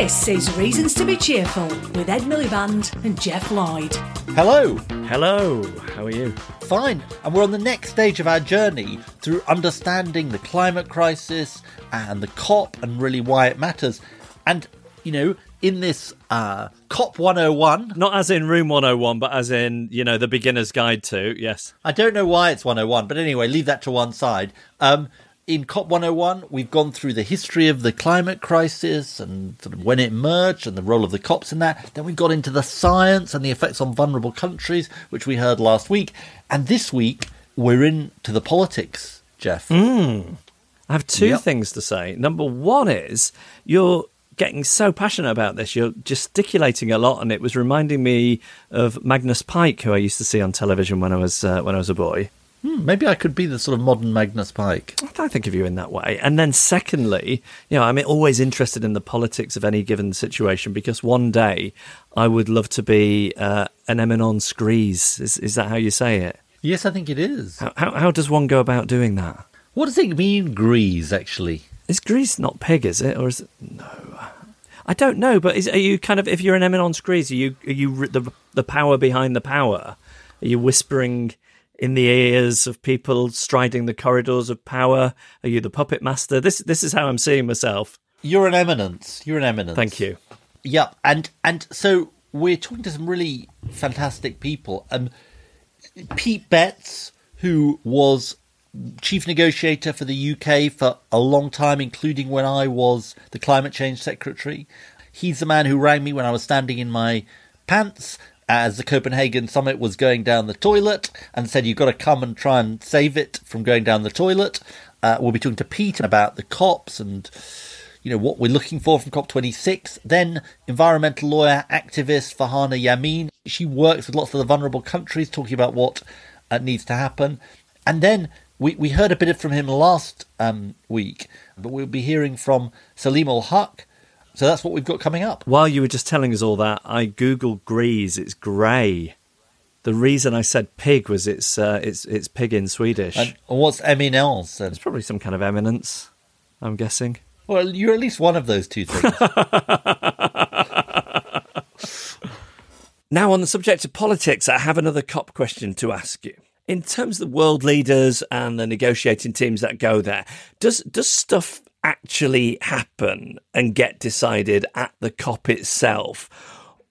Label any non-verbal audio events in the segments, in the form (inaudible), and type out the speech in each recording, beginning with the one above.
This is Reasons to be Cheerful with Ed Miliband and Geoff Lloyd. Hello, Hello, how are you? fine. And we're on the next stage of our journey through understanding the climate crisis and the COP and really why it matters. And, you know, in this uh, COP 101, Not as in Room 101, but as in, you know, the beginner's guide to, yes. I don't know why it's 101, but anyway, leave that to one side. Um, in COP 101, we've gone through the history of the climate crisis and sort of when it emerged and the role of the COPs in that. Then we've got into the science and the effects on vulnerable countries, which we heard last week. And this week, we're into the politics, Geoff. I have two Yep. things to say. Number one is you're getting so passionate about this, you're gesticulating a lot, and it was reminding me of Magnus Pyke, who I used to see on television when I was uh, when I was a boy. Hmm, maybe I could be the sort of modern Magnus Pyke. I don't think of you in that way. And then, secondly, you know, I'm always interested in the politics of any given situation because one day I would love to be uh, an eminence grise. Is, is that how you say it? Yes, I think it is. How, how, how does one go about doing that? What does it mean, grease, actually? Is Grease not pig, is it? Or is it. No. I don't know, but is, are you kind of. If you're an eminence grise, are you, are you the, the power behind the power? Are you whispering in the ears of people striding the corridors of power? Are you the puppet master? This, this is how I'm seeing myself. You're an eminence. You're an eminence. Thank you. Yeah, and and so we're talking to some really fantastic people. Um, Pete Betts, who was chief negotiator for the UK for a long time, including when I was the climate change secretary. He's the man who rang me when I was standing in my pants as the Copenhagen summit was going down the toilet and said, You've got to come and try and save it from going down the toilet. Uh, we'll be talking to Pete about the COPs and you know what we're looking for from COP26. Then environmental lawyer, activist Farhana Yamin. She works with lots of the vulnerable countries, talking about what uh, needs to happen. And then we, we heard a bit of from him last um, week, but we'll be hearing from Saleemul Huq. So that's what we've got coming up. While you were just telling us all that, I googled Grease. It's grey. The reason I said pig was it's uh, it's it's pig in Swedish. And what's eminence then? it's probably some kind of eminence. I'm guessing. Well, you're at least one of those two things. (laughs) Now, on the subject of politics, I have another COP question to ask you. In terms of the world leaders and the negotiating teams that go there, does does stuff actually happen and get decided at the COP itself?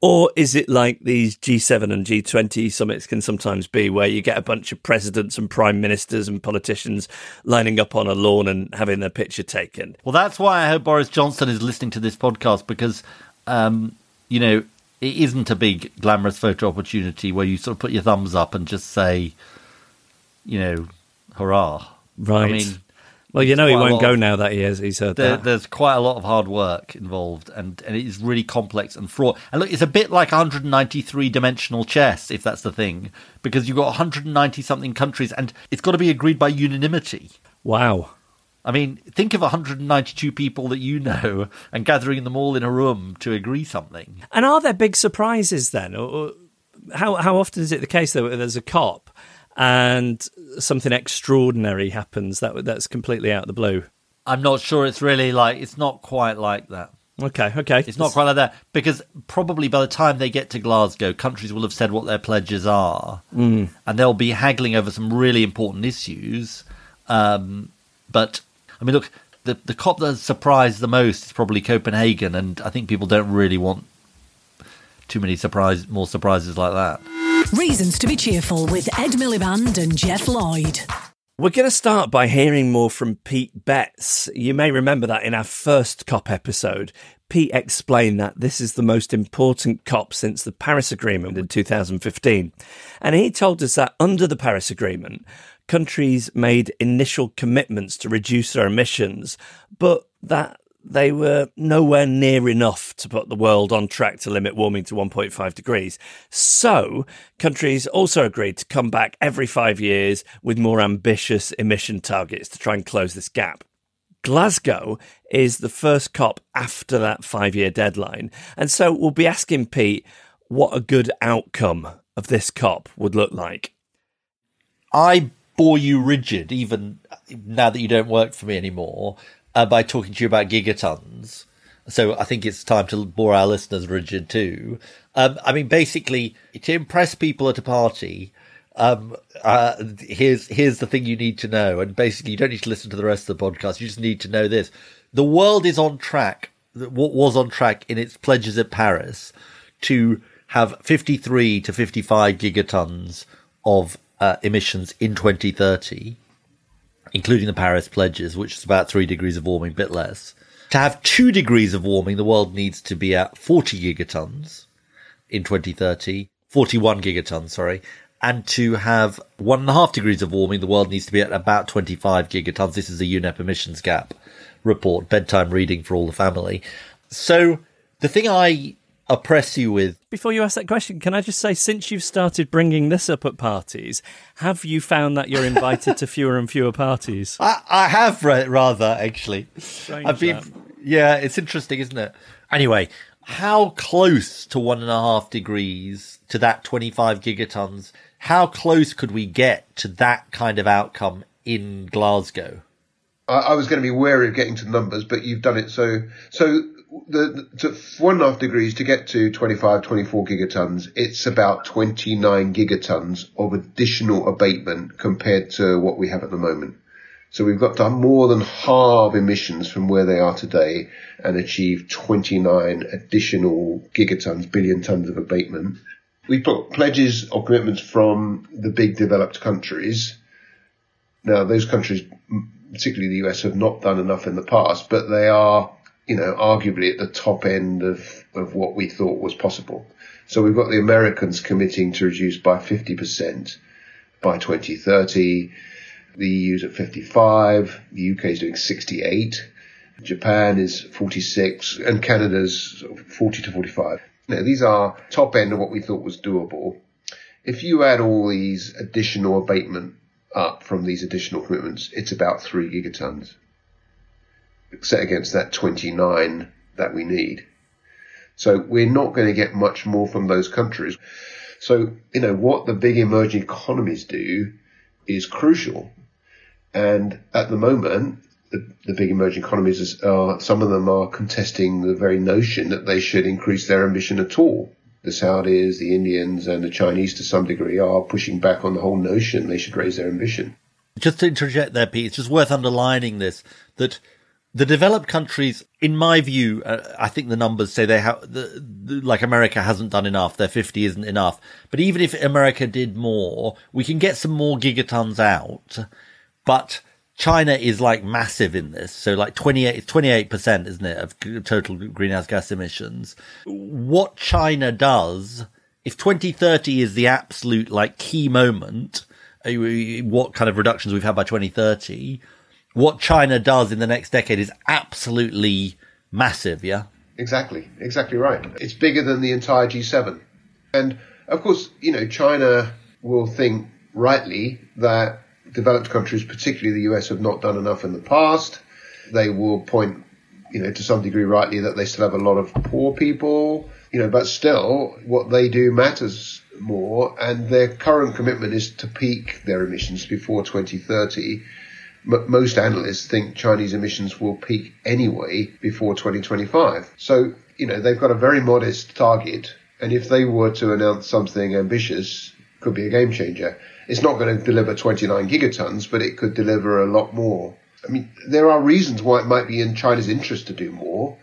Or is it like these G7 and G20 summits can sometimes be, where you get a bunch of presidents and prime ministers and politicians lining up on a lawn and having their picture taken? Well, that's why I hope Boris Johnson is listening to this podcast because, um, you know, it isn't a big glamorous photo opportunity where you sort of put your thumbs up and just say, you know, hurrah. Right. I mean, Well, you know he won't go of- now that he has. He's heard There, that. there's quite a lot of hard work involved, and, and it is really complex and fraught. And look, it's a bit like 193 dimensional chess, if that's the thing, because you've got 190 something countries, and it's got to be agreed by unanimity. Wow. I mean, think of 192 people that you know (laughs) and gathering them all in a room to agree something. And are there big surprises then? Or, or how how often is it the case that there's a cop and something extraordinary happens that that's completely out of the blue? I'm not sure it's really like, it's not quite like that. Okay, okay. It's not quite like that because probably by the time they get to Glasgow, countries will have said what their pledges are, mm. and they'll be haggling over some really important issues. Um, but I mean, look, the the COP that surprised the most is probably Copenhagen, and I think people don't really want too many surprise more surprises like that. Reasons to be cheerful with Ed Miliband and Geoff Lloyd. We're going to start by hearing more from Pete Betts. You may remember that in our first COP episode, Pete explained that this is the most important COP since the Paris Agreement in 2015. And he told us that under the Paris Agreement, countries made initial commitments to reduce their emissions, but that they were nowhere near enough to put the world on track to limit warming to 1.5 degrees. So, countries also agreed to come back every five years with more ambitious emission targets to try and close this gap. Glasgow is the first COP after that five year deadline. And so we'll be asking Pete what a good outcome of this COP would look like. I bore you rigid, even now that you don't work for me anymore, uh, by talking to you about gigatons. So I think it's time to bore our listeners rigid too. Um, I mean, basically, to impress people at a party, um, uh, here's here's the thing you need to know, and basically, you don't need to listen to the rest of the podcast. You just need to know this: the world is on track. What was on track in its pledges at Paris to have 53 to 55 gigatons of uh, emissions in 2030, including the Paris pledges, which is about three degrees of warming, bit less. To have two degrees of warming, the world needs to be at 40 gigatons in 2030, 41 gigatons, sorry. And to have one and a half degrees of warming, the world needs to be at about 25 gigatons. This is a UNEP emissions gap report, bedtime reading for all the family. So the thing I oppress you with Before you ask that question, can I just say, since you've started bringing this up at parties, have you found that you're invited to (laughs) fewer and fewer parties? I, I have ra- rather actually. Strange, I've been, that. yeah, it's interesting, isn't it? Anyway, how close to one and a half degrees to that 25 gigatons? How close could we get to that kind of outcome in Glasgow? I, I was going to be wary of getting to numbers, but you've done it. So, so the, the one and a half degrees to get to 25, 24 gigatons, it's about 29 gigatons of additional abatement compared to what we have at the moment. So we've got to more than halve emissions from where they are today and achieve 29 additional gigatons, billion tons of abatement. We've got pledges or commitments from the big developed countries. Now, those countries, particularly the US, have not done enough in the past, but they are, you know, arguably at the top end of, of what we thought was possible. So we've got the Americans committing to reduce by 50% by 2030. The EU's at 55. The UK is doing 68. Japan is 46 and Canada's 40 to 45. Now, these are top end of what we thought was doable. If you add all these additional abatement up from these additional commitments, it's about three gigatons set against that 29 that we need. So we're not going to get much more from those countries. So, you know, what the big emerging economies do is crucial. And at the moment, the, the big emerging economies are, some of them are contesting the very notion that they should increase their ambition at all. The Saudis, the Indians, and the Chinese to some degree are pushing back on the whole notion they should raise their ambition. Just to interject there, Pete, it's just worth underlining this that the developed countries, in my view, uh, I think the numbers say they have, the, the, like America hasn't done enough. Their 50 isn't enough. But even if America did more, we can get some more gigatons out. But China is like massive in this. So like 28, 28%, isn't it, of total greenhouse gas emissions. What China does, if 2030 is the absolute like key moment, uh, what kind of reductions we've had by 2030, what China does in the next decade is absolutely massive, yeah? Exactly, exactly right. It's bigger than the entire G7. And of course, you know, China will think rightly that developed countries, particularly the US, have not done enough in the past. They will point, you know, to some degree rightly that they still have a lot of poor people, you know, but still what they do matters more and their current commitment is to peak their emissions before 2030 most analysts think Chinese emissions will peak anyway before 2025. So, you know, they've got a very modest target. And if they were to announce something ambitious, could be a game changer. It's not going to deliver 29 gigatons, but it could deliver a lot more. I mean, there are reasons why it might be in China's interest to do more.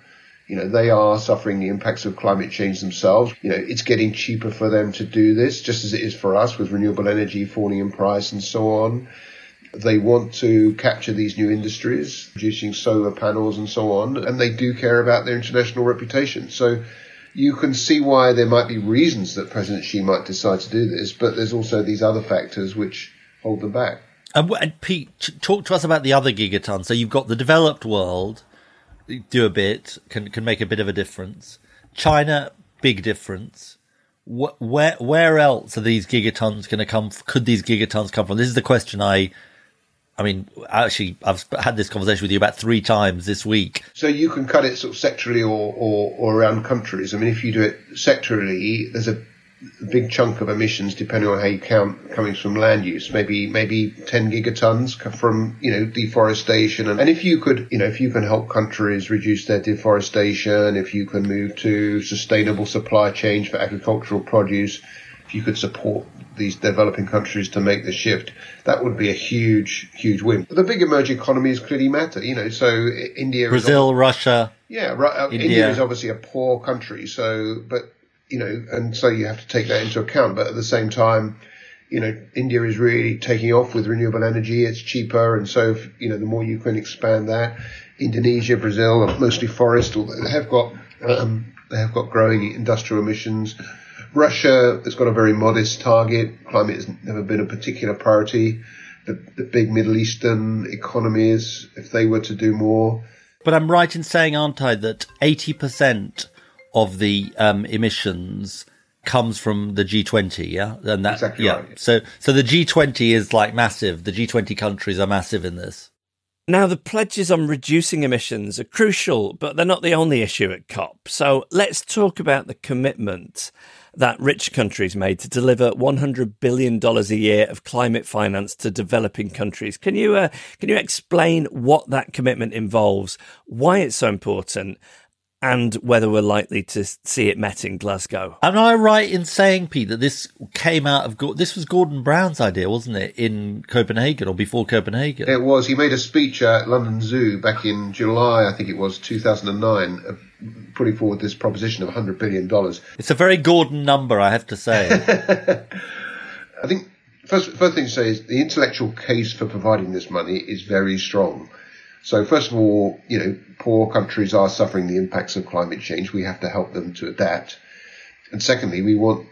You know, they are suffering the impacts of climate change themselves. You know, it's getting cheaper for them to do this, just as it is for us with renewable energy falling in price and so on. They want to capture these new industries, producing solar panels and so on, and they do care about their international reputation. So you can see why there might be reasons that President Xi might decide to do this, but there's also these other factors which hold them back. Uh, and, and Pete, talk to us about the other gigatons. So you've got the developed world, do a bit, can can make a bit of a difference. China, big difference. Where where else are these gigatons going to come? Could these gigatons come from? This is the question I I mean, actually, I've had this conversation with you about three times this week. So you can cut it sort of sectorally or, or, or around countries. I mean, if you do it sectorally, there's a big chunk of emissions, depending on how you count, coming from land use. Maybe maybe 10 gigatons from you know deforestation. And, and if you could, you know, if you can help countries reduce their deforestation, if you can move to sustainable supply chains for agricultural produce, if you could support these developing countries to make the shift, that would be a huge, huge win. The big emerging economies clearly matter, you know, so India, Brazil, Russia. Yeah, uh, India. India is obviously a poor country. So, but, you know, and so you have to take that into account. But at the same time, you know, India is really taking off with renewable energy. It's cheaper. And so, if, you know, the more you can expand that, Indonesia, Brazil, mostly forest, they have got, um, they have got growing industrial emissions. Russia has got a very modest target. Climate has never been a particular priority. The, the big Middle Eastern economies, if they were to do more. But I'm right in saying, aren't I, that 80% of the um, emissions comes from the G20, yeah? And that, exactly yeah. Right. So, so the G20 is like massive. The G20 countries are massive in this. Now, the pledges on reducing emissions are crucial, but they're not the only issue at COP. So let's talk about the commitment that rich countries made to deliver $100 billion a year of climate finance to developing countries. Can you, uh, can you explain what that commitment involves, why it's so important, and whether we're likely to see it met in Glasgow. Am I right in saying, Pete, that this came out of this was Gordon Brown's idea, wasn't it, in Copenhagen or before Copenhagen? It was. He made a speech at London Zoo back in July, I think it was 2009, uh, putting forward this proposition of 100 billion dollars. It's a very Gordon number, I have to say. (laughs) I think first first thing to say is the intellectual case for providing this money is very strong. So first of all, you know, poor countries are suffering the impacts of climate change. We have to help them to adapt. And secondly, we want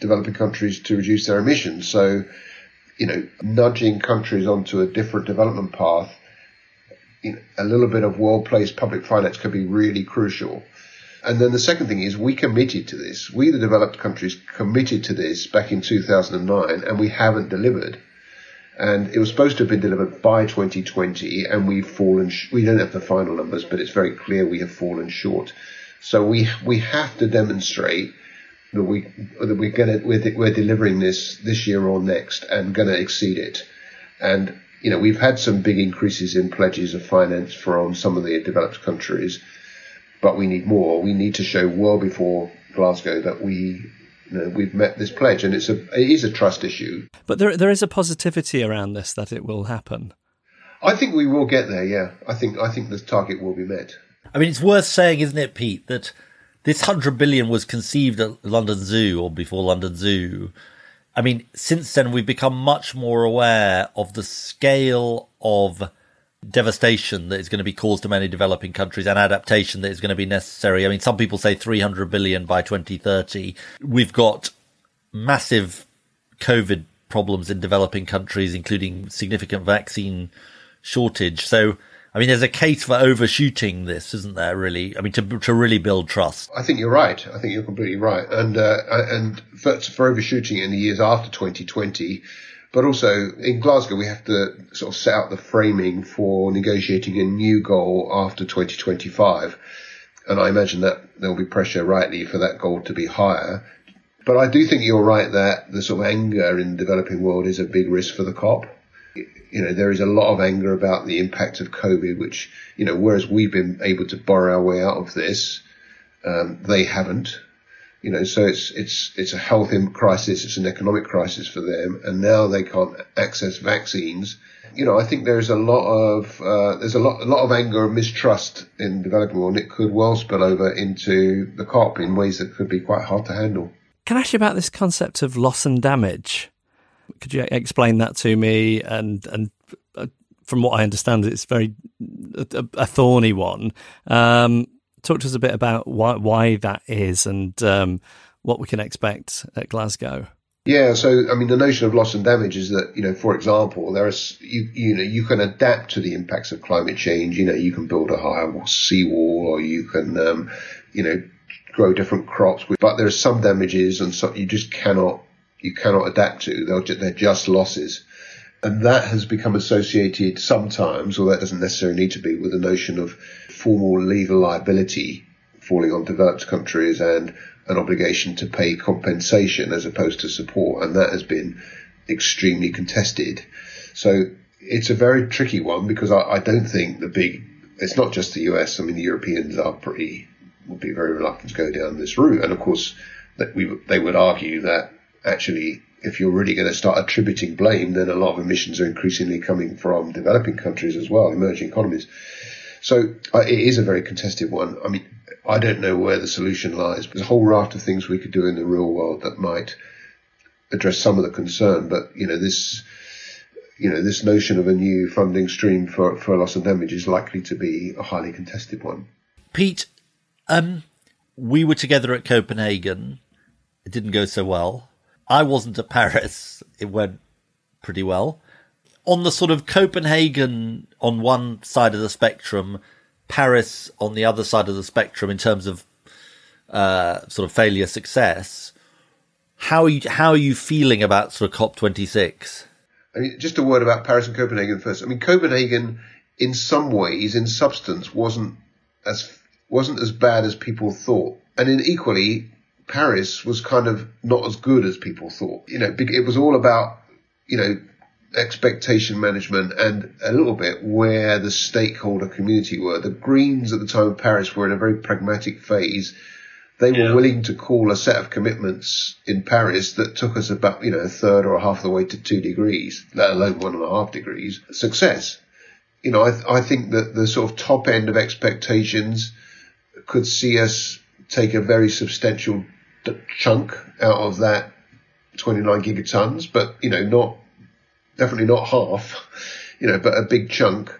developing countries to reduce their emissions. So, you know, nudging countries onto a different development path, you know, a little bit of well-placed public finance could be really crucial. And then the second thing is we committed to this. We, the developed countries, committed to this back in 2009 and we haven't delivered and it was supposed to have been delivered by 2020, and we've fallen. Sh- we don't have the final numbers, but it's very clear we have fallen short. So we we have to demonstrate that we that we're to we're, we're delivering this this year or next, and going to exceed it. And you know we've had some big increases in pledges of finance from some of the developed countries, but we need more. We need to show well before Glasgow that we you know, we've met this pledge, and it's a it is a trust issue. But there there is a positivity around this that it will happen. I think we will get there. Yeah, I think I think the target will be met. I mean, it's worth saying, isn't it, Pete, that this hundred billion was conceived at London Zoo or before London Zoo. I mean, since then we've become much more aware of the scale of devastation that is going to be caused to many developing countries and adaptation that is going to be necessary. I mean, some people say 300 billion by 2030. We've got massive COVID problems in developing countries, including significant vaccine shortage. So, I mean, there's a case for overshooting this, isn't there? Really, I mean, to to really build trust. I think you're right. I think you're completely right. And uh, and for, for overshooting in the years after 2020, but also in Glasgow, we have to sort of set out the framing for negotiating a new goal after 2025. And I imagine that there'll be pressure, rightly, for that goal to be higher. But I do think you're right that the sort of anger in the developing world is a big risk for the COP you know, there is a lot of anger about the impact of COVID, which, you know, whereas we've been able to borrow our way out of this, um, they haven't. You know, so it's it's it's a health crisis, it's an economic crisis for them, and now they can't access vaccines. You know, I think there's a lot of uh, there's a lot a lot of anger and mistrust in developing world, and it could well spill over into the COP in ways that could be quite hard to handle. Can I ask you about this concept of loss and damage? Could you explain that to me? And and uh, from what I understand, it's very a, a thorny one. Um, talk to us a bit about why why that is and um, what we can expect at Glasgow. Yeah, so I mean, the notion of loss and damage is that you know, for example, there is you you know you can adapt to the impacts of climate change. You know, you can build a higher seawall, or you can um, you know grow different crops. But there are some damages, and so you just cannot you cannot adapt to. They're, they're just losses. And that has become associated sometimes, or that doesn't necessarily need to be, with the notion of formal legal liability falling on developed countries and an obligation to pay compensation as opposed to support. And that has been extremely contested. So it's a very tricky one because I, I don't think the big, it's not just the US. I mean, the Europeans are pretty, would be very reluctant to go down this route. And of course, that we, they would argue that actually, if you're really going to start attributing blame, then a lot of emissions are increasingly coming from developing countries as well, emerging economies. So uh, it is a very contested one. I mean, I don't know where the solution lies. There's a whole raft of things we could do in the real world that might address some of the concern, but you know this, you know this notion of a new funding stream for for loss and damage is likely to be a highly contested one. Pete, um, we were together at Copenhagen. It didn't go so well. I wasn't at Paris. It went pretty well. On the sort of Copenhagen on one side of the spectrum, Paris on the other side of the spectrum in terms of uh, sort of failure success. How are you how are you feeling about sort of COP twenty six? I mean, just a word about Paris and Copenhagen first. I mean, Copenhagen, in some ways, in substance, wasn't as wasn't as bad as people thought, and in equally, Paris was kind of not as good as people thought. You know, it was all about, you know, expectation management and a little bit where the stakeholder community were. The Greens at the time of Paris were in a very pragmatic phase. They yeah. were willing to call a set of commitments in Paris that took us about, you know, a third or a half of the way to two degrees, let alone one and a half degrees success. You know, I, th- I think that the sort of top end of expectations could see us take a very substantial chunk out of that 29 gigatons, but you know, not definitely not half, you know, but a big chunk,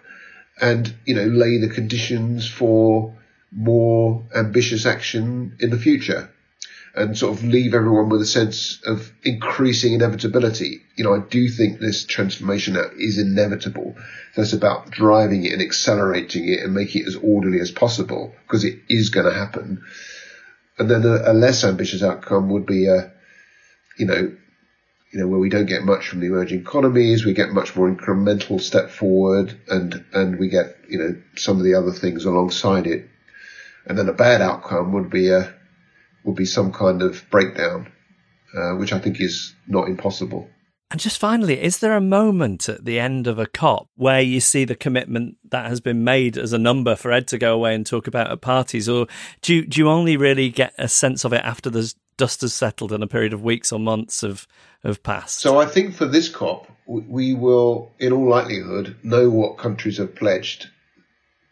and you know, lay the conditions for more ambitious action in the future, and sort of leave everyone with a sense of increasing inevitability. You know, I do think this transformation is inevitable. So it's about driving it and accelerating it and making it as orderly as possible because it is going to happen and then a, a, less ambitious outcome would be a, you know, you know, where we don't get much from the emerging economies, we get much more incremental step forward, and and we get you know some of the other things alongside it, and then a bad outcome would be a would be some kind of breakdown, uh, which I think is not impossible. And just finally, is there a moment at the end of a COP where you see the commitment that has been made as a number for Ed to go away and talk about at parties, or do you, do you only really get a sense of it after the dust has settled and a period of weeks or months have have passed? So I think for this COP, we will, in all likelihood, know what countries have pledged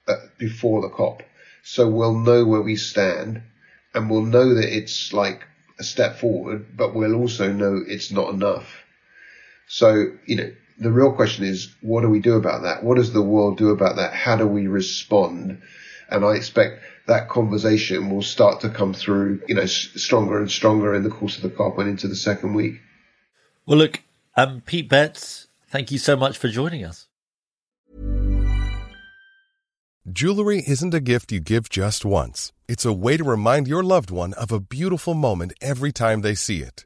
uh, before the COP. So we'll know where we stand, and we'll know that it's like a step forward, but we'll also know it's not enough so, you know, the real question is, what do we do about that? What does the world do about that? How do we respond? And I expect that conversation will start to come through, you know, stronger and stronger in the course of the COP and into the second week. Well, look, um, Pete Betts, thank you so much for joining us. Jewelry isn't a gift you give just once. It's a way to remind your loved one of a beautiful moment every time they see it.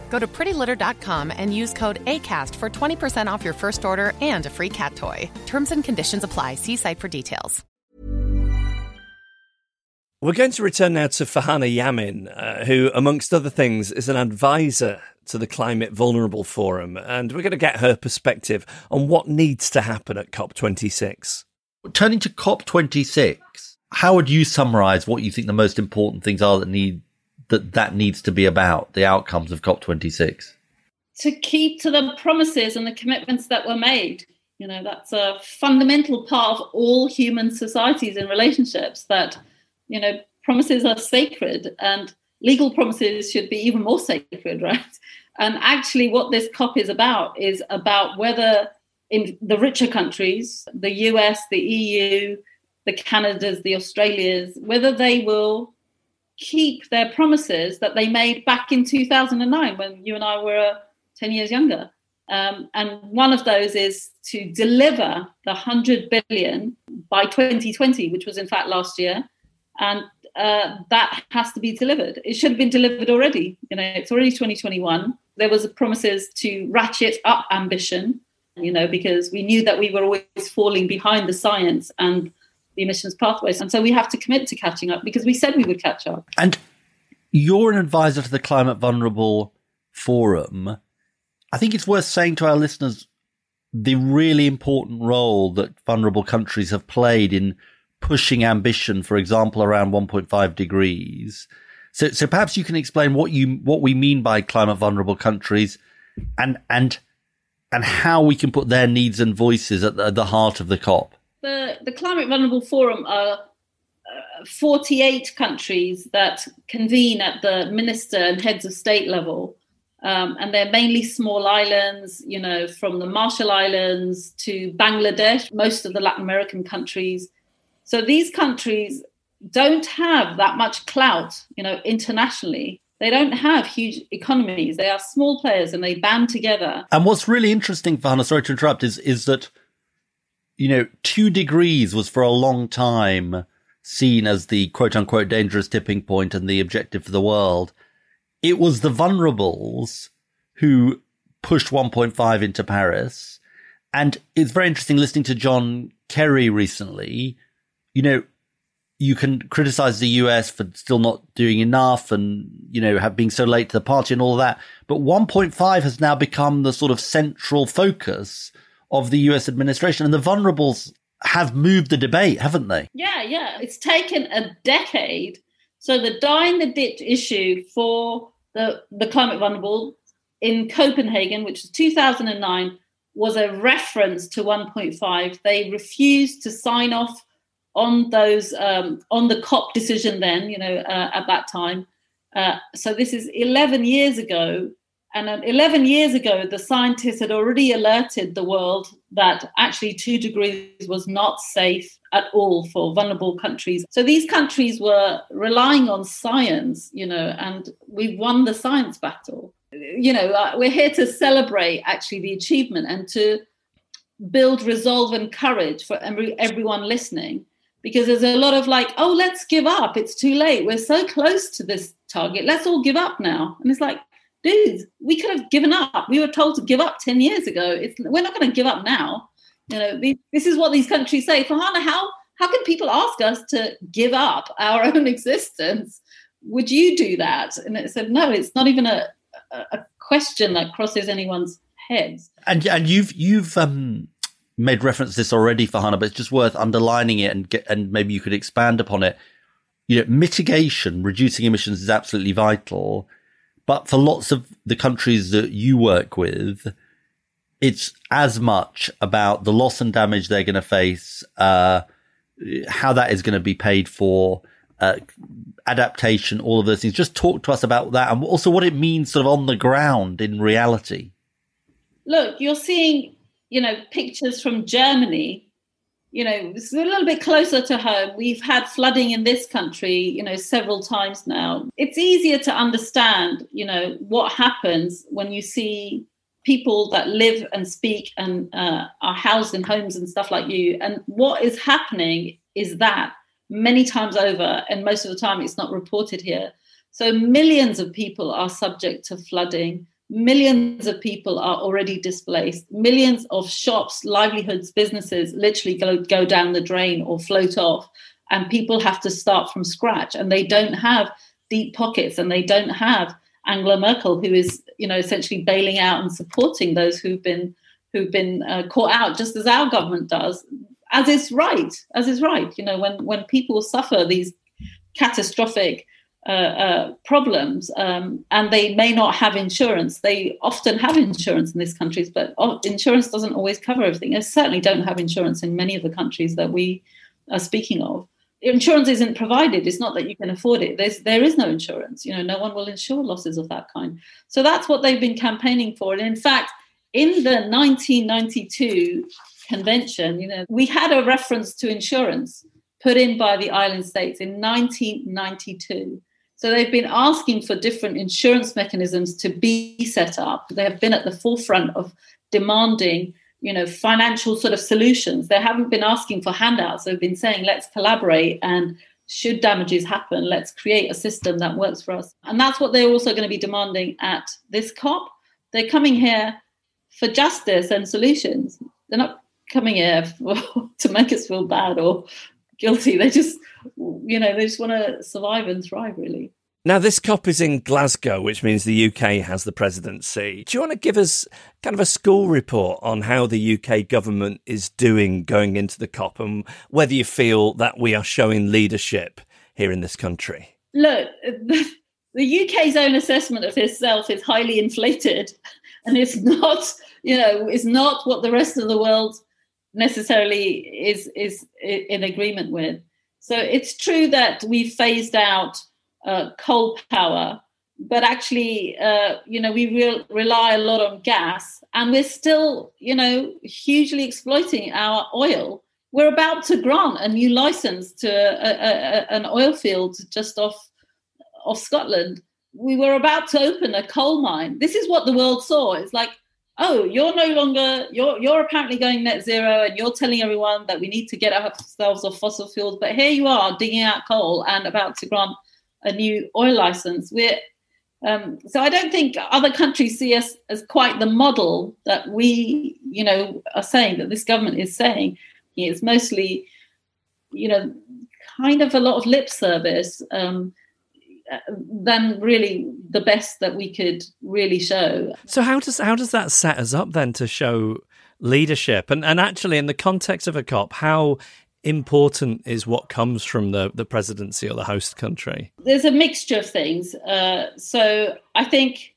Go to prettylitter.com and use code ACAST for 20% off your first order and a free cat toy. Terms and conditions apply. See site for details. We're going to return now to Farhana Yamin, uh, who, amongst other things, is an advisor to the Climate Vulnerable Forum. And we're going to get her perspective on what needs to happen at COP26. Turning to COP26, how would you summarize what you think the most important things are that need that that needs to be about the outcomes of COP26? To keep to the promises and the commitments that were made. You know, that's a fundamental part of all human societies and relationships that, you know, promises are sacred and legal promises should be even more sacred, (laughs) right? And actually, what this COP is about is about whether in the richer countries, the US, the EU, the Canadas, the Australias, whether they will keep their promises that they made back in 2009 when you and I were uh, 10 years younger. Um, and one of those is to deliver the 100 billion by 2020, which was in fact last year. And uh, that has to be delivered. It should have been delivered already. You know, it's already 2021. There was promises to ratchet up ambition, you know, because we knew that we were always falling behind the science and the emissions pathways. And so we have to commit to catching up because we said we would catch up. And you're an advisor to the Climate Vulnerable Forum. I think it's worth saying to our listeners the really important role that vulnerable countries have played in pushing ambition, for example, around 1.5 degrees. So, so perhaps you can explain what you what we mean by climate vulnerable countries, and and and how we can put their needs and voices at the, at the heart of the COP. The the Climate Vulnerable Forum are uh, 48 countries that convene at the minister and heads of state level. Um, and they're mainly small islands, you know, from the Marshall Islands to Bangladesh, most of the Latin American countries. So these countries don't have that much clout, you know, internationally. They don't have huge economies. They are small players and they band together. And what's really interesting, Farhana, sorry to interrupt, is is that you know, two degrees was for a long time seen as the quote unquote dangerous tipping point and the objective for the world. It was the vulnerables who pushed 1.5 into Paris. And it's very interesting listening to John Kerry recently. You know, you can criticize the US for still not doing enough and, you know, have being so late to the party and all that. But 1.5 has now become the sort of central focus of the US administration. And the vulnerables have moved the debate, haven't they? Yeah, yeah. It's taken a decade. So the die in the ditch issue for the, the climate vulnerable in Copenhagen, which was 2009, was a reference to 1.5. They refused to sign off on those um, on the COP decision then, you know, uh, at that time. Uh, so this is 11 years ago, And uh, 11 years ago, the scientists had already alerted the world that actually two degrees was not safe at all for vulnerable countries. So these countries were relying on science, you know, and we've won the science battle. You know, uh, we're here to celebrate actually the achievement and to build resolve and courage for every, everyone listening because there's a lot of like, oh, let's give up. It's too late. We're so close to this target. Let's all give up now. And it's like, dudes, we could have given up. We were told to give up 10 years ago. It's, we're not going to give up now. You know, this is what these countries say. Farhana, how, how can people ask us to give up our (laughs) own existence? Would you do that? And it said, no, it's not even a, a question that crosses anyone's heads. And and you've you've um, made reference to this already, Farhana, but it's just worth underlining it and get, and maybe you could expand upon it. You know, mitigation, reducing emissions is absolutely vital, but for lots of the countries that you work with, it's as much about the loss and damage they're going to face, uh, how that is going to be paid for, uh, adaptation, all of those things. Just talk to us about that and also what it means sort of on the ground in reality. Look, you're seeing you know, pictures from Germany, you know, it's a little bit closer to home. We've had flooding in this country, you know, several times now. It's easier to understand, you know, what happens when you see people that live and speak and uh, are housed in homes and stuff like you. And what is happening is that many times over, and most of the time it's not reported here. So millions of people are subject to flooding millions of people are already displaced. Millions of shops livelihoods businesses literally go, go down the drain or float off. And people have to start from scratch. And they don't have deep pockets and they don't have angela merkel who is you know essentially bailing out and supporting those who've been who've been uh, caught out just as our government does as is right as is right. You know when when people suffer these catastrophic uh, uh, problems um, and they may not have insurance. They often have insurance in these countries, but insurance doesn't always cover everything. They certainly don't have insurance in many of the countries that we are speaking of. Insurance isn't provided. It's not that you can afford it. There's there is no insurance. You know, no one will insure losses of that kind. So that's what they've been campaigning for. And in fact, in the 1992 convention, you know, we had a reference to insurance put in by the island states in 1992 so they've been asking for different insurance mechanisms to be set up. They have been at the forefront of demanding, you know, financial sort of solutions. They haven't been asking for handouts. They've been saying, let's collaborate and should damages happen, let's create a system that works for us. And that's what they're also going to be demanding at this COP. They're coming here for justice and solutions. They're not coming here for, (laughs) to make us feel bad or guilty. (laughs) They just, you know, they just want to survive and thrive, really. Now, this COP is in Glasgow, which means the UK has the presidency. Do you want to give us kind of a school report on how the UK government is doing going into the COP and whether you feel that we are showing leadership here in this country? Look, (laughs) the, the UK's own assessment of itself is highly inflated (laughs) and it's not, you know, it's not what the rest of the world necessarily is is in agreement with. So it's true that we phased out uh, coal power, but actually, uh, you know, we re- rely a lot on gas, and we're still, you know, hugely exploiting our oil. We're about to grant a new license to a, a, an oil field just off of Scotland. We were about to open a coal mine. This is what the world saw. It's like oh, you're no longer you're you're apparently going net zero, and you're telling everyone that we need to get ourselves off fossil fuels, but here you are digging out coal and about to grant a new oil license. We're um, so I don't think other countries see us as quite the model that we, you know, are saying that this government is saying. It's mostly, you know, kind of a lot of lip service. Um, than really the best that we could really show. So how does how does that set us up then to show leadership and and actually in the context of a COP how important is what comes from the the presidency or the host country? There's a mixture of things. Uh, so I think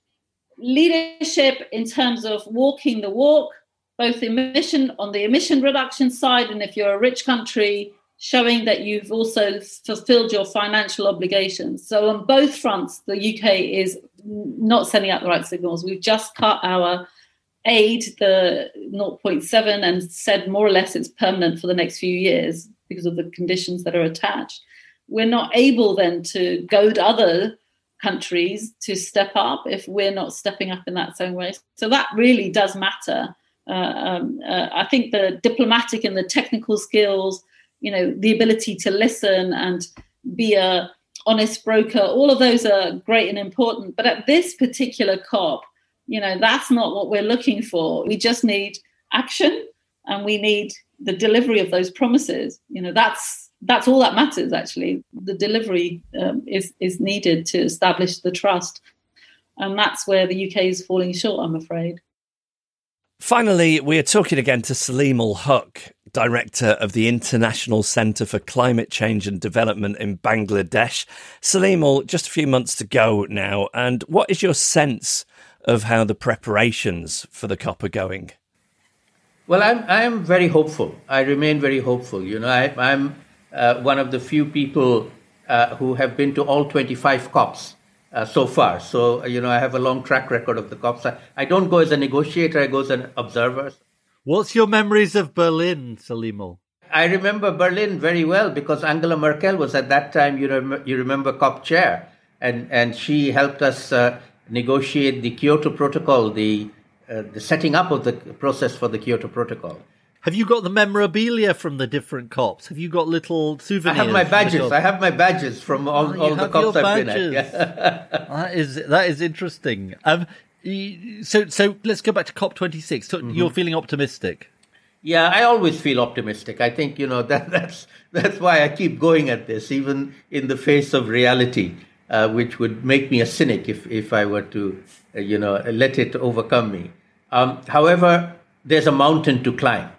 leadership in terms of walking the walk, both emission on the emission reduction side, and if you're a rich country, showing that you've also fulfilled your financial obligations. So on both fronts, the UK is not sending out the right signals. We've just cut our aid, the 0.7, and said more or less it's permanent for the next few years because of the conditions that are attached. We're not able then to goad other countries to step up if we're not stepping up in that same way. So that really does matter. Uh, um, uh, I think the diplomatic and the technical skills, you know, the ability to listen and be a honest broker, all of those are great and important. But at this particular COP, you know, that's not what we're looking for. We just need action and we need the delivery of those promises. You know, that's that's all that matters. Actually, the delivery um, is is needed to establish the trust, and that's where the UK is falling short. I'm afraid. Finally, we are talking again to Saleemul Huq, Director of the International Centre for Climate Change and Development in Bangladesh. Saleem, just a few months to go now, and what is your sense of how the preparations for the COP are going? Well, I'm I'm very hopeful. I remain very hopeful. You know, I, am uh, one of the few people uh, who have been to all 25 COPs uh, so far. So, you know, I have a long track record of the COPs. I, I, don't go as a negotiator; I go as an observer. What's your memories of Berlin, Saleemul? I remember Berlin very well because Angela Merkel was at that time. You rem- you remember COP chair, and and she helped us uh, negotiate the Kyoto Protocol, the uh, the setting up of the process for the Kyoto Protocol. Have you got the memorabilia from the different cops? Have you got little souvenirs? I have my badges. I have my badges from all, oh, all the cops I've been at. (laughs) that is that is interesting. Um, so so let's go back to COP twenty six. So mm-hmm. You're feeling optimistic. Yeah, I always feel optimistic. I think you know (laughs) that that's that's why I keep going at this, even in the face of reality, uh, which would make me a cynic if if I were to uh, you know, let it overcome me. Um, however, there's a mountain to climb.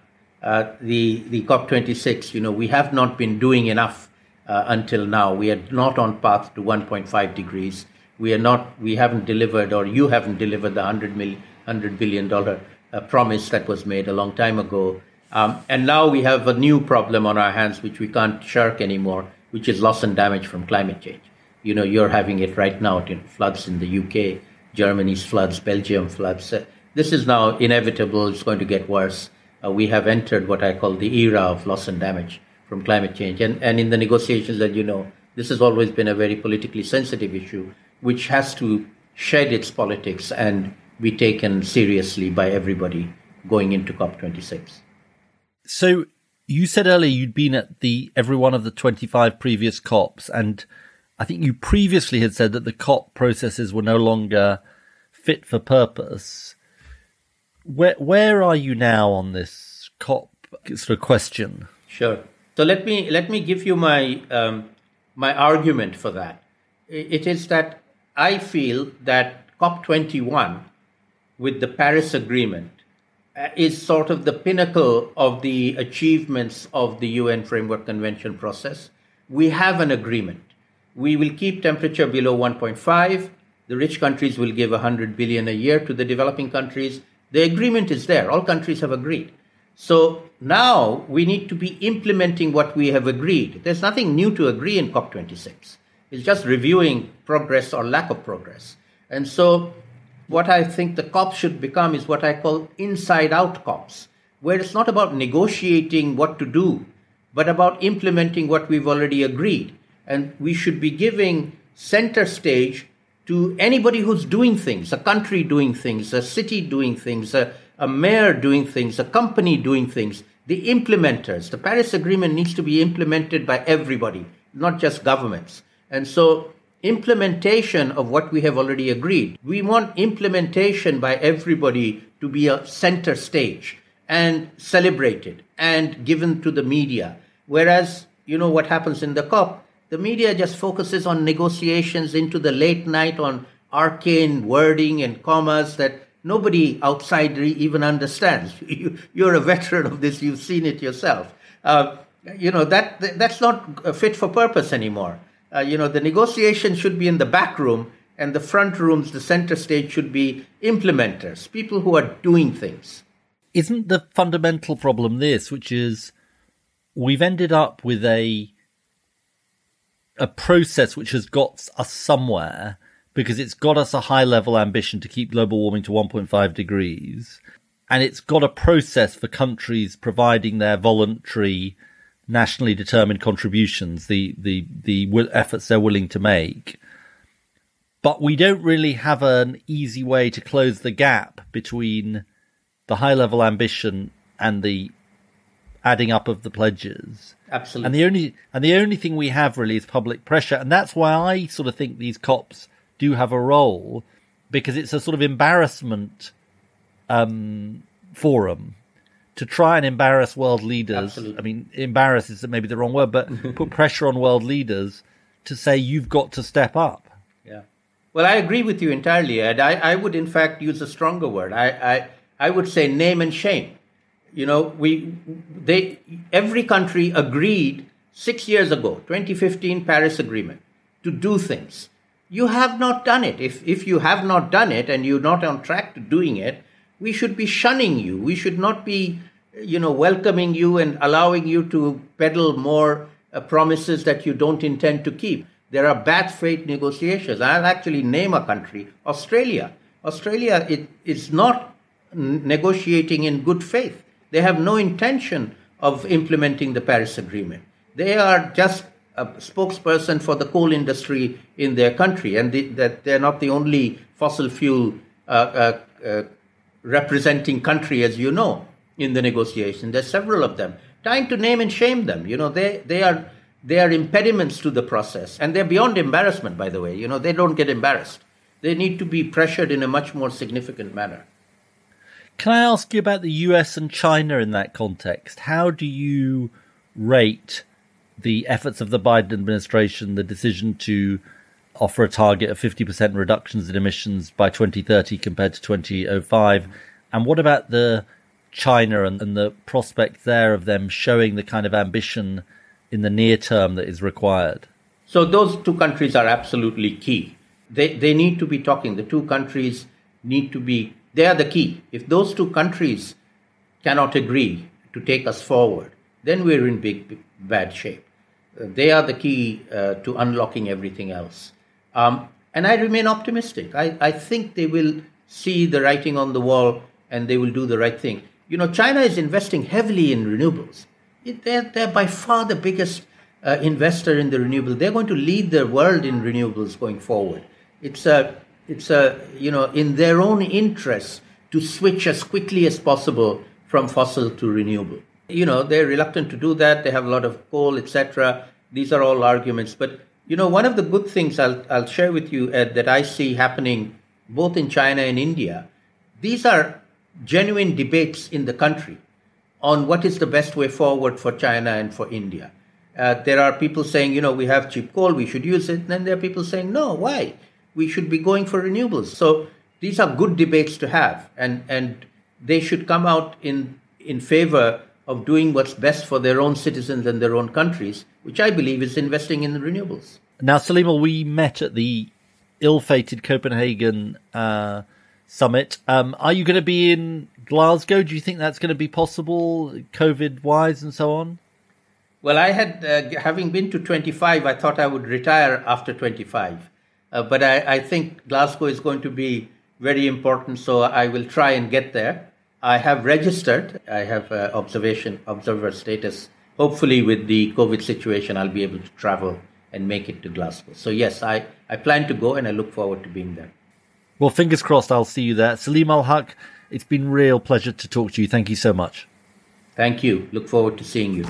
Uh, the the COP26, you know, we have not been doing enough uh, until now. We are not on path to 1.5 degrees. We are not. We haven't delivered, or you haven't delivered the 100 million, 100 billion dollar uh, promise that was made a long time ago. Um, and now we have a new problem on our hands, which we can't shirk anymore, which is loss and damage from climate change. You know, you're having it right now in floods in the UK Germany's floods, Belgium floods. Uh, this is now inevitable. It's going to get worse. Uh, we have entered what I call the era of loss and damage from climate change. And, and in the negotiations, as you know, this has always been a very politically sensitive issue, which has to shed its politics and be taken seriously by everybody going into COP26. So you said earlier you'd been at the every one of the 25 previous COPs and I think you previously had said that the COP processes were no longer fit for purpose. Where where are you now on this COP sort of question? Sure. So let me let me give you my um, my argument for that. It is that I feel that COP21, with the Paris Agreement, uh, is sort of the pinnacle of the achievements of the UN Framework Convention process. We have an agreement we will keep temperature below 1.5. The rich countries will give 100 billion a year to the developing countries. The agreement is there. All countries have agreed. So now we need to be implementing what we have agreed. There's nothing new to agree in COP26. It's just reviewing progress or lack of progress. And so what I think the COP should become is what I call inside out COPs, where it's not about negotiating what to do, but about implementing what we've already agreed. And we should be giving center stage to anybody who's doing things a country doing things, a city doing things, a, a mayor doing things, a company doing things, the implementers. The Paris Agreement needs to be implemented by everybody, not just governments. And so, implementation of what we have already agreed. We want implementation by everybody to be a center stage and celebrated and given to the media. Whereas, you know, what happens in the COP, the media just focuses on negotiations into the late night on arcane wording and commas that nobody outside even understands. (laughs) You, are a veteran of this, you've seen it yourself. Uh, you know, that, that's not fit for purpose anymore. Uh, you know, the negotiation should be in the back room, and the front rooms, the center stage, should be implementers, people who are doing things. Isn't the fundamental problem this, which is we've ended up with a a process which has got us somewhere because it's got us a high level ambition to keep global warming to 1.5 degrees. And it's got a process for countries providing their voluntary, nationally determined contributions, the, the, the efforts they're willing to make. But we don't really have an easy way to close the gap between the high level ambition and the adding up of the pledges. Absolutely. And the only and the only thing we have really is public pressure, and that's why I sort of think these cops do have a role because it's a sort of embarrassment um, forum to try and embarrass world leaders. Absolutely. I mean, embarrass is maybe the wrong word, but (laughs) put pressure on world leaders to say you've got to step up. Yeah. Well, I agree with you entirely, Ed. I, I would, in fact, use a stronger word. I, I, I would say name and shame. You know, we, they, every country agreed six years ago, 2015 Paris Agreement, to do things you have not done it. If, if you have not done it and you're not on track to doing it, we should be shunning you. We should not be, you know, welcoming you and allowing you to peddle more uh, promises that you don't intend to keep. There are bad faith negotiations. I'll actually name a country, Australia. Australia it, is not negotiating in good faith. They have no intention of implementing the Paris Agreement. They are just a spokesperson for the coal industry in their country, and the, that they're not the only fossil fuel uh, uh, uh, representing country, as you know, in the negotiation. There's several of them. Time to name and shame them. You know, they, they are they are impediments to the process, and they're beyond embarrassment. By the way, you know, they don't get embarrassed. They need to be pressured in a much more significant manner. Can I ask you about the U.S. and China in that context? How do you rate? the efforts of the Biden administration, the decision to offer a target of 50% reductions in emissions by 2030 compared to 2005? And what about the China and, and the prospect there of them showing the kind of ambition in the near term that is required? So those two countries are absolutely key. They they need to be talking. The two countries need to be they are the key. If those two countries cannot agree to take us forward, then we're in big bad shape. They are the key uh, to unlocking everything else. Um, and I remain optimistic. I, I think they will see the writing on the wall and they will do the right thing. You know, China is investing heavily in renewables. It, they're, they're by far the biggest uh, investor in the renewable. They're going to lead the world in renewables going forward. It's a, it's a, you know, in their own interest to switch as quickly as possible from fossil to renewable you know they're reluctant to do that they have a lot of coal etc these are all arguments but you know one of the good things i'll, I'll share with you Ed, that i see happening both in china and india these are genuine debates in the country on what is the best way forward for china and for india. Uh, there are people saying you know we have cheap coal we should use it. And then there are people saying no why? We should be going for renewables. So these are good debates to have and and they should come out in in favor of doing what's best for their own citizens and their own countries, which I believe is investing in the renewables. Now, Saleemul, we met at the ill-fated Copenhagen uh, summit. Um, are you going to be in Glasgow? Do you think that's going to be possible, COVID-wise, and so on? Well, I had, uh, having been to 25, I thought I would retire after 25. Uh, but I, I think Glasgow is going to be very important, so I will try and get there. I have registered. I have uh, observation observer status. Hopefully, with the COVID situation, I'll be able to travel and make it to Glasgow. So yes, I, I plan to go and I look forward to being there. Well, fingers crossed, I'll see you there. Saleemul Huq, it's been real pleasure to talk to you. Thank you so much. Thank you. Look forward to seeing you.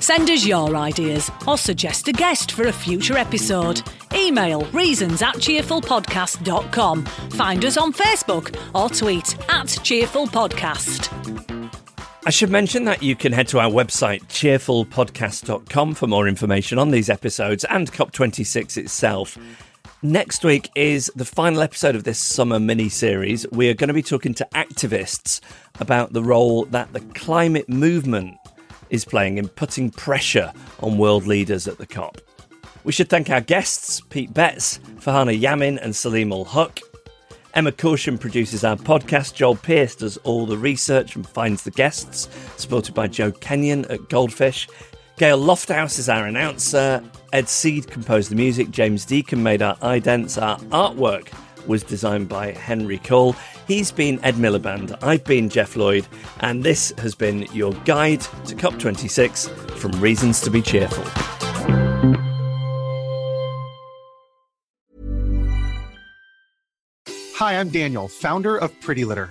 Send us your ideas or suggest a guest for a future episode. Email reasons at cheerfulpodcast.com. Find us on Facebook or tweet at cheerfulpodcast. I should mention that you can head to our website, cheerfulpodcast.com, for more information on these episodes and COP26 itself. Next week is the final episode of this summer mini series. We are going to be talking to activists about the role that the climate movement is playing in putting pressure on world leaders at the COP. We should thank our guests, Pete Betts, Farhana Yamin, and Saleemul Huq. Emma Caution produces our podcast. Joel Pierce does all the research and finds the guests, supported by Joe Kenyon at Goldfish. Gail Lofthouse is our announcer. Ed Seed composed the music. James Deacon made our idents. Our artwork was designed by Henry Cole. He's been Ed Miliband. I've been Geoff Lloyd. And this has been your guide to COP26 from Reasons to be Cheerful. Hi, I'm Daniel, founder of Pretty Litter.